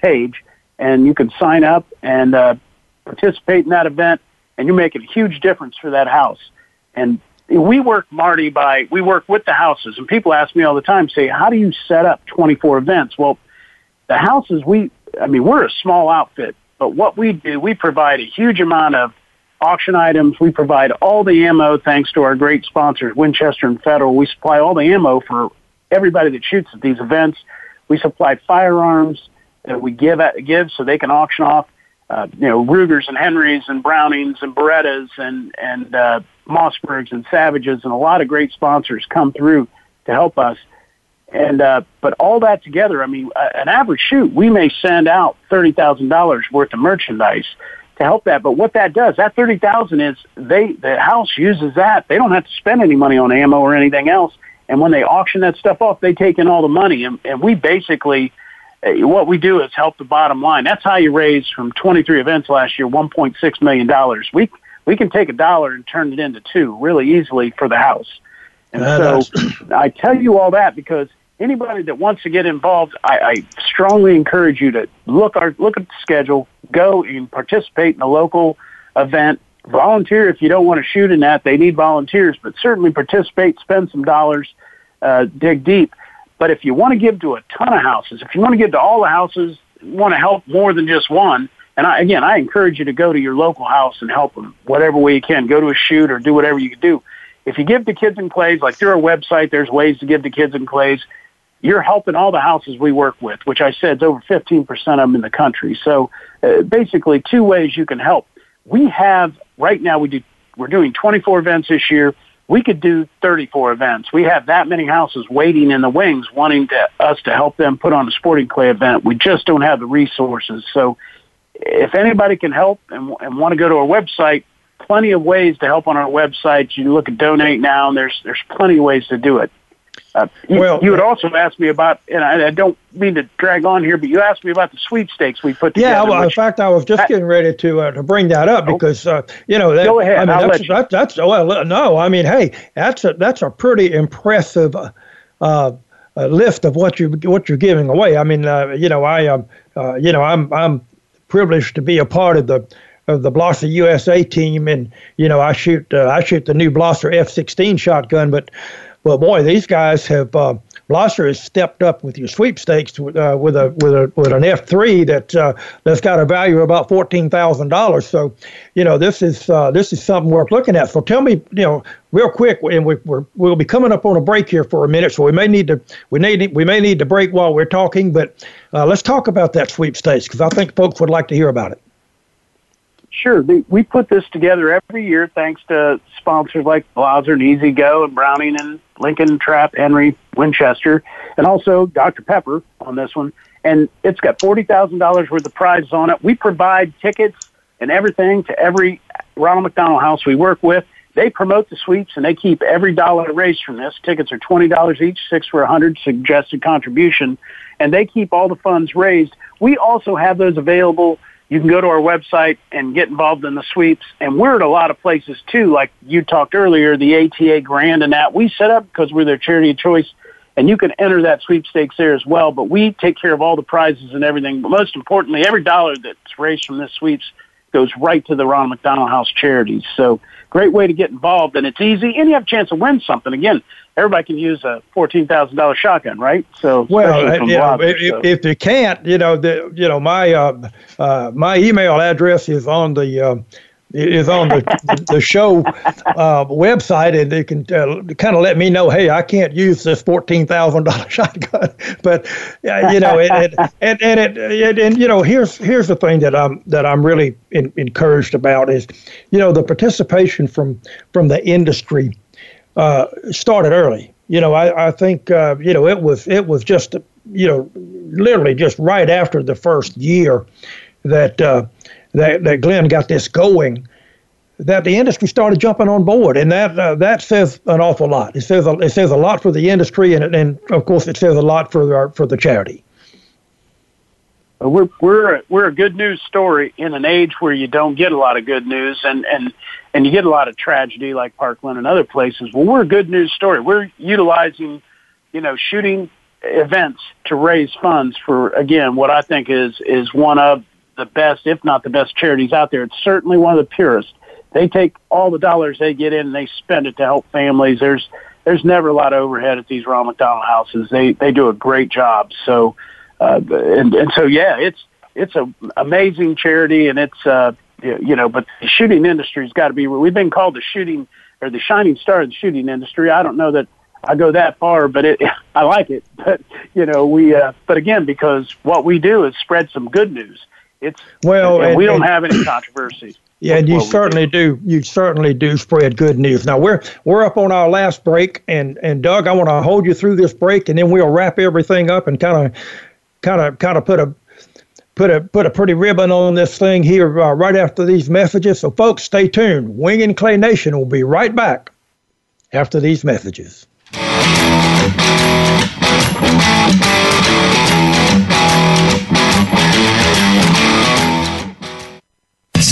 page and you can sign up and, uh, participate in that event and you're making a huge difference for that house. And we work, Marty, by, we work with the houses and people ask me all the time, say, how do you set up 24 events? Well, the houses, we, I mean, we're a small outfit, but what we do, we provide a huge amount of auction items. We provide all the ammo thanks to our great sponsors, Winchester and Federal. We supply all the ammo for everybody that shoots at these events. We supply firearms, that we give at, give so they can auction off, uh, you know, Rugers and Henrys and Brownings and Berettas and and uh, Mossbergs and Savages and a lot of great sponsors come through to help us. And uh, but all that together, I mean, uh, an average shoot, we may send out thirty thousand dollars worth of merchandise to help that. But what that does, that thirty thousand is they the house uses that. They don't have to spend any money on ammo or anything else. And when they auction that stuff off, they take in all the money. And, and we basically, uh, what we do is help the bottom line. That's how you raise from 23 events last year, 1.6 million dollars. We we can take a dollar and turn it into two really easily for the house. And uh, so I tell you all that because anybody that wants to get involved, I, I strongly encourage you to look our look at the schedule, go and participate in a local event. Volunteer if you don't want to shoot in that. They need volunteers, but certainly participate, spend some dollars, uh, dig deep. But if you want to give to a ton of houses, if you want to give to all the houses, want to help more than just one, and I, again, I encourage you to go to your local house and help them whatever way you can. Go to a shoot or do whatever you can do. If you give to Kids and Clays, like through our website, there's ways to give to Kids and Clays you're helping all the houses we work with, which I said is over 15% of them in the country. So uh, basically two ways you can help. We have, right now we do, we're doing 24 events this year. We could do 34 events. We have that many houses waiting in the wings wanting to, us to help them put on a sporting clay event. We just don't have the resources. So if anybody can help and, and want to go to our website, plenty of ways to help on our website. You look at donate now and there's, there's plenty of ways to do it. Uh, you, well, you had also asked me about, and I, I, don't mean to drag on here, but you asked me about the sweepstakes we put together. Yeah, well, in fact, I was just getting ready to uh, to bring that up oh. because uh, you know that, go ahead. I mean, I'll that's, that, that's well, no, I mean, hey, that's a that's a pretty impressive uh, uh list of what you what you're giving away. I mean, uh, you know, I um, uh, you know, I'm I'm privileged to be a part of the of the Blaser USA team, and you know, I shoot I shoot the new Blaser F16 shotgun, but well, boy, these guys have. Uh, Blaser has stepped up with your sweepstakes uh, with a with a with an F three that uh, that's got a value of about fourteen thousand dollars. So, you know, this is uh, this is something worth looking at. So, tell me, you know, real quick, and we, we're we'll be coming up on a break here for a minute, so we may need to we need we may need to break while we're talking, but uh, let's talk about that sweepstakes because I think folks would like to hear about it. Sure. we put this together every year thanks to sponsors like Blaser and E-Z-Go and Browning and Lincoln, Trap, Henry, Winchester, and also Dr. Pepper on this one. And it's got $40,000 worth of prizes on it. We provide tickets and everything to every Ronald McDonald house we work with. They promote the sweeps and they keep every dollar raised from this. Tickets are $20 each, six for a 100 suggested contribution, and they keep all the funds raised. We also have those available you can go to our website and get involved in the sweeps. And we're at a lot of places too, like you talked earlier, the ATA Grand and that. We set up because we're their charity of choice, and you can enter that sweepstakes there as well. But we take care of all the prizes and everything. But most importantly, every dollar that's raised from this sweeps goes right to the Ronald McDonald House charities. So great way to get involved, and it's easy, and you have a chance to win something. Again, everybody can use a fourteen thousand dollar shotgun, right? So well, uh, you know, if, so. if you can't, you know, the you know my uh, uh, my email address is on the. Uh, is on the the show uh, website, and they can uh, kind of let me know, hey, I can't use this fourteen thousand dollar (laughs) shotgun, but you know, it, it, and and it, it, and you know, here's here's the thing that I'm that I'm really in, encouraged about is, you know, the participation from from the industry uh, started early. You know, I, I think uh, you know it was it was just you know literally just right after the first year that uh, that that Glenn got this going that the industry started jumping on board, and that uh, that says an awful lot. It says a, it says a lot for the industry, and and of course it says a lot for our, for the charity. We're we're we're a good news story in an age where you don't get a lot of good news, and and and you get a lot of tragedy like Parkland and other places. Well, we're a good news story. We're utilizing, you know, shooting events to raise funds for again what I think is is one of the best, if not the best, charities out there. It's certainly one of the purest. They take all the dollars they get in and they spend it to help families. There's there's never a lot of overhead at these Ronald McDonald houses. They they do a great job. So uh, and and so yeah, it's it's an amazing charity and it's uh you know, but the shooting industry's got to be. We've been called the shooting or the shining star of the shooting industry. I don't know that I go that far, but it (laughs) I like it. But you know, we uh, but again because what we do is spread some good news. It's well, and, and we don't have any (clears throat) controversy. Yeah, and you certainly do. do. You certainly do spread good news. Now we're we're up on our last break, and and Doug, I want to hold you through this break, and then we'll wrap everything up and kind of kind of kind of put a put a put a pretty ribbon on this thing here uh, right after these messages. So, folks, stay tuned. Wing and Clay Nation will be right back after these messages.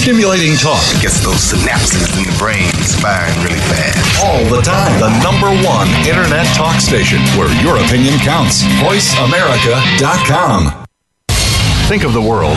Stimulating talk gets those synapses in the brain firing really fast. All the time. The number one internet talk station where your opinion counts. VoiceAmerica.com. Think of the world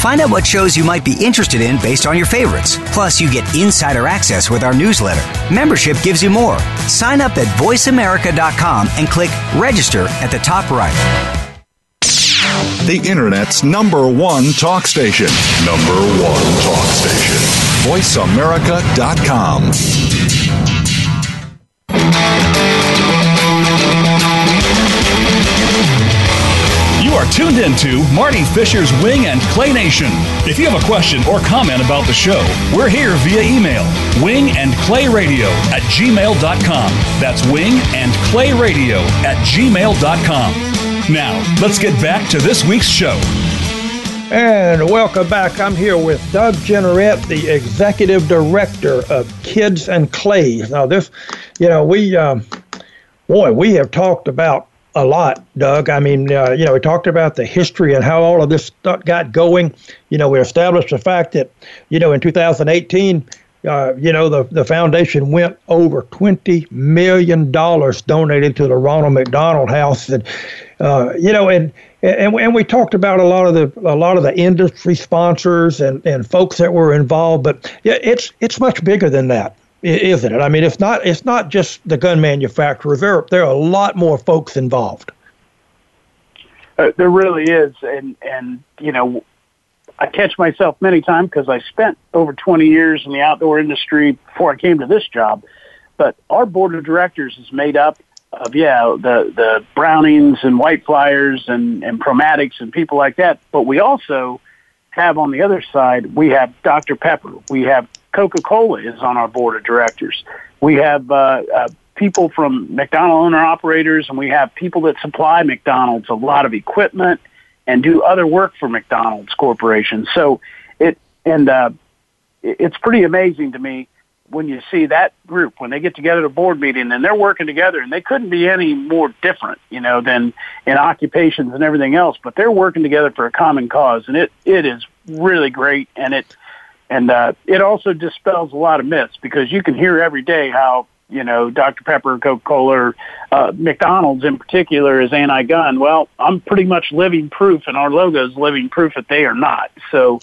Find out what shows you might be interested in based on your favorites. Plus, you get insider access with our newsletter. Membership gives you more. Sign up at voiceamerica.com and click register at the top right the Internet's number one talk station. Number one talk station. VoiceAmerica.com. tuned into Marty Fisher's Wing and Clay Nation. If you have a question or comment about the show, we're here via email wing and clay radio at gmail.com. That's wing and clay radio at gmail.com. Now, let's get back to this week's show. And welcome back. I'm here with Doug Jeanneret, the Executive Director of Kids and Clay. Now, this, you know, we, um, boy, we have talked about a lot, Doug. I mean, uh, you know, we talked about the history and how all of this got going. You know, we established the fact that, you know, in 2018, uh, you know, the, the foundation went over $20 million donated to the Ronald McDonald House. And, uh, you know, and, and and we talked about a lot of the a lot of the industry sponsors and, and folks that were involved, but yeah, it's it's much bigger than that, isn't it? I mean, it's not it's not just the gun manufacturers. There there are a lot more folks involved. Uh, there really is, and and you know, I catch myself many times because I spent over 20 years in the outdoor industry before I came to this job. But our board of directors is made up of yeah the the Brownings and White Flyers and and Promatics and people like that. But we also have on the other side we have Dr Pepper. We have Coca Cola is on our board of directors. We have uh, uh, people from McDonald owner operators, and we have people that supply McDonald's a lot of equipment and do other work for McDonald's Corporation. So it and uh, it's pretty amazing to me when you see that group when they get together at a board meeting and they're working together and they couldn't be any more different, you know, than in occupations and everything else, but they're working together for a common cause and it it is really great and it and uh it also dispels a lot of myths because you can hear every day how you know, Dr. Pepper, Coca-Cola, uh, McDonald's in particular is anti-gun. Well, I'm pretty much living proof, and our logo is living proof that they are not. So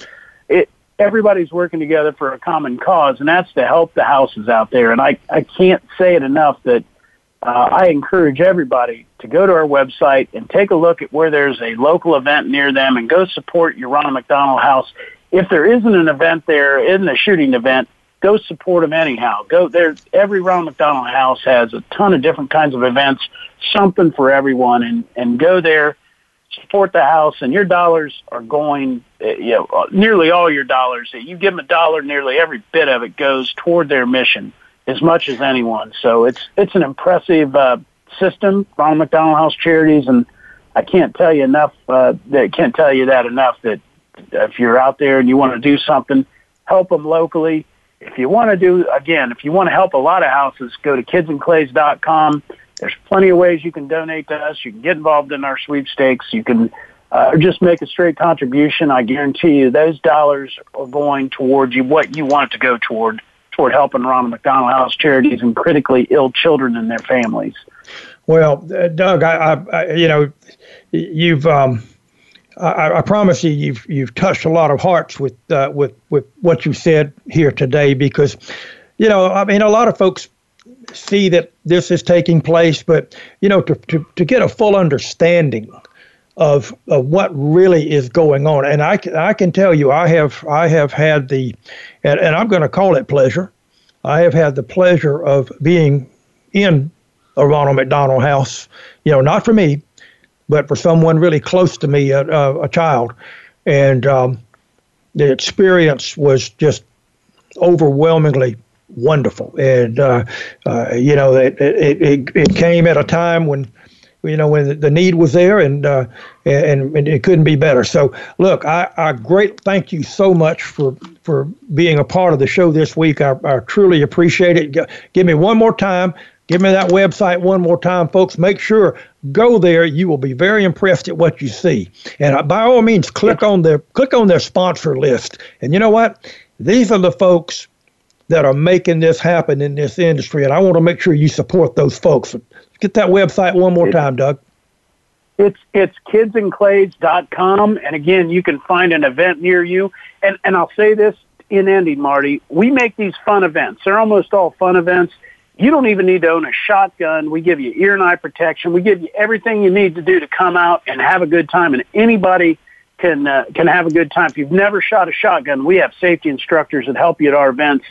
it, everybody's working together for a common cause, and that's to help the houses out there. And I, I can't say it enough that uh, I encourage everybody to go to our website and take a look at where there's a local event near them and go support your Ronald McDonald House. If there isn't an event there, isn't a shooting event, go support them anyhow. Go there. Every Ronald McDonald House has a ton of different kinds of events, something for everyone, and and go there, support the house, and your dollars are going. Uh, you know, uh, nearly all your dollars. You give them a dollar, nearly every bit of it goes toward their mission as much as anyone. So it's it's an impressive uh, system, Ronald McDonald House Charities, and I can't tell you enough. Uh, that can't tell you that enough. That if you're out there and you want to do something, help them locally. If you want to do again, if you want to help a lot of houses, go to kidsandclays.com. There's plenty of ways you can donate to us. You can get involved in our sweepstakes. You can uh, just make a straight contribution. I guarantee you those dollars are going towards you what you want to go toward toward helping Ronald McDonald House charities and critically ill children and their families. Well, uh, Doug, I, I, you know, you've, um, I, I, promise you, you've you've touched a lot of hearts with uh, with with what you said here today, because, you know, I mean, a lot of folks see that this is taking place, but you know, to to, to get a full understanding of of what really is going on, and I I can tell you, I have I have had the, and, and I'm going to call it pleasure. I have had the pleasure of being in a Ronald McDonald House. You know, not for me, but for someone really close to me, a, a, a child. And um, the experience was just overwhelmingly wonderful. And, uh, uh, you know, it, it, it, it came at a time when you know when the need was there and uh, and, and it couldn't be better. So look, I, I great thank you so much for for being a part of the show this week. I, I truly appreciate it. Give me one more time Give me that website one more time, folks. Make sure go there. You will be very impressed at what you see. And uh, by all means, click on their click on their sponsor list. And you know what? These are the folks that are making this happen in this industry, and I want to make sure you support those folks. Get that website one more time, Doug. It's it's kidsandclays.com, and again, you can find an event near you. And and I'll say this in ending, Marty, we make these fun events. They're almost all fun events you don't even need to own a shotgun. We give you ear and eye protection. We give you everything you need to do to come out and have a good time. And anybody can uh, can have a good time. If you've never shot a shotgun, we have safety instructors that help you at our events.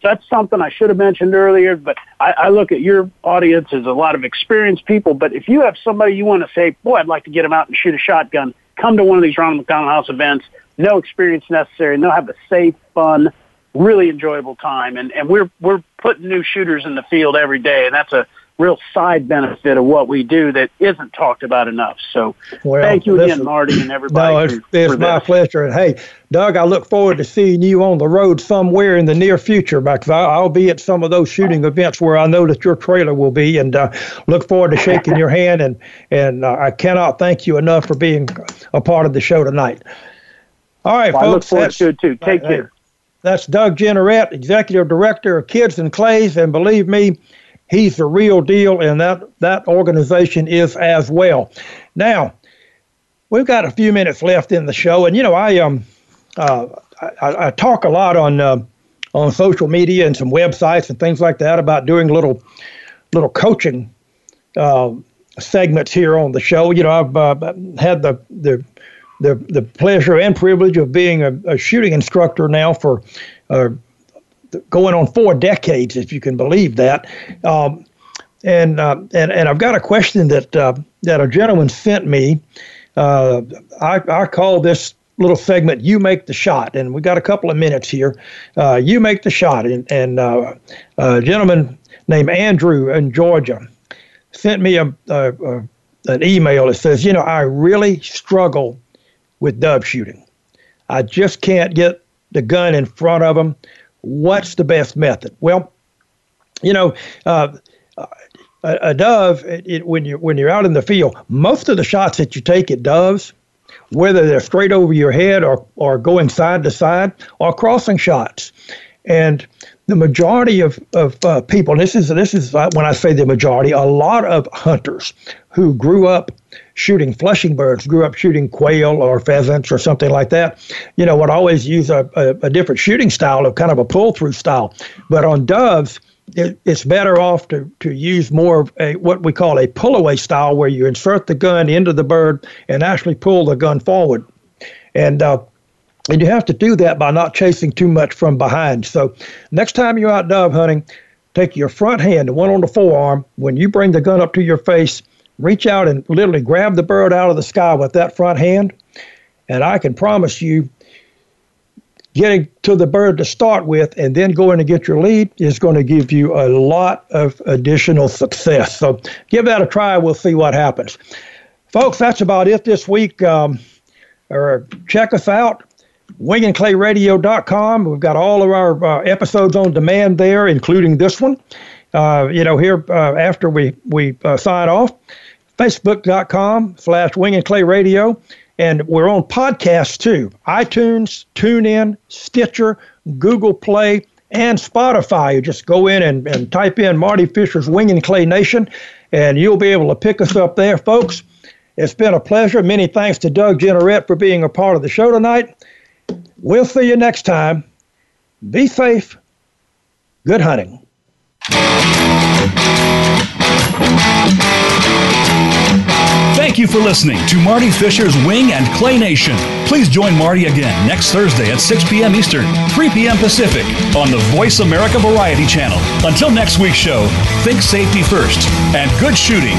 So that's something I should have mentioned earlier. But I, I look at your audience as a lot of experienced people. But if you have somebody you want to say, "Boy, I'd like to get them out and shoot a shotgun," come to one of these Ronald McDonald House events. No experience necessary. And they'll have a safe, fun, really enjoyable time. And, and we're, we're putting new shooters in the field every day. And that's a real side benefit of what we do that isn't talked about enough. So well, thank you again, Marty and everybody. No, it's, for, it's for my this. pleasure. And hey, Doug, I look forward to seeing you on the road somewhere in the near future because I'll be at some of those shooting events where I know that your trailer will be and uh, look forward to shaking your hand. And, and uh, I cannot thank you enough for being a part of the show tonight. All right, well, folks. I look forward to it too. Take care. That's Doug Jeanneret, Executive Director of Kids and Clays, and believe me, he's the real deal, and that, that organization is as well. Now, we've got a few minutes left in the show, and you know, I um, uh, I, I talk a lot on uh, on social media and some websites and things like that about doing little little coaching uh, segments here on the show. You know, I've uh, had the the the the pleasure and privilege of being a, a shooting instructor now for uh, going on four decades, if you can believe that. Um, and uh, and and I've got a question that uh, that a gentleman sent me. Uh, I I call this little segment "You Make the Shot," and we got a couple of minutes here. Uh, you make the shot, and and uh, a gentleman named Andrew in Georgia sent me a, a, a an email that says, you know, I really struggle with dove shooting. I just can't get the gun in front of them. What's the best method? Well, you know, uh, a, a, dove, it, it, when you're when you're out in the field, most of the shots that you take at doves, whether they're straight over your head or or going side to side, are crossing shots, and the majority of of uh, people, this is this is when I say the majority, a lot of hunters who grew up shooting flushing birds, grew up shooting quail or pheasants or something like that, you know, would always use a, a, a different shooting style of kind of a pull through style. But on doves, it, it's better off to, to use more of a what we call a pull away style, where you insert the gun into the bird and actually pull the gun forward. And uh, and you have to do that by not chasing too much from behind. So next time you're out dove hunting, take your front hand, the one on the forearm. When you bring the gun up to your face, reach out and literally grab the bird out of the sky with that front hand. And I can promise you, getting to the bird to start with and then going to get your lead is going to give you a lot of additional success. So give that a try. We'll see what happens. Folks, that's about it this week. Um, or check us out wingandclayradio.com. We've got all of our uh, episodes on demand there, including this one. Uh, you know, here uh, after we we uh, sign off, facebook.com slash wing and clay radio. And we're on podcasts too iTunes, TuneIn, Stitcher, Google Play, and Spotify. You just go in and, and type in Marty Fisher's Wing and Clay Nation, and you'll be able to pick us up there, folks. It's been a pleasure. Many thanks to Doug Jeanneret for being a part of the show tonight. We'll see you next time. Be safe. Good hunting. Thank you for listening to Marty Fisher's Wing and Clay Nation. Please join Marty again next Thursday at 6 p.m. Eastern, 3 p.m. Pacific on the Voice America Variety Channel. Until next week's show, think safety first and good shooting.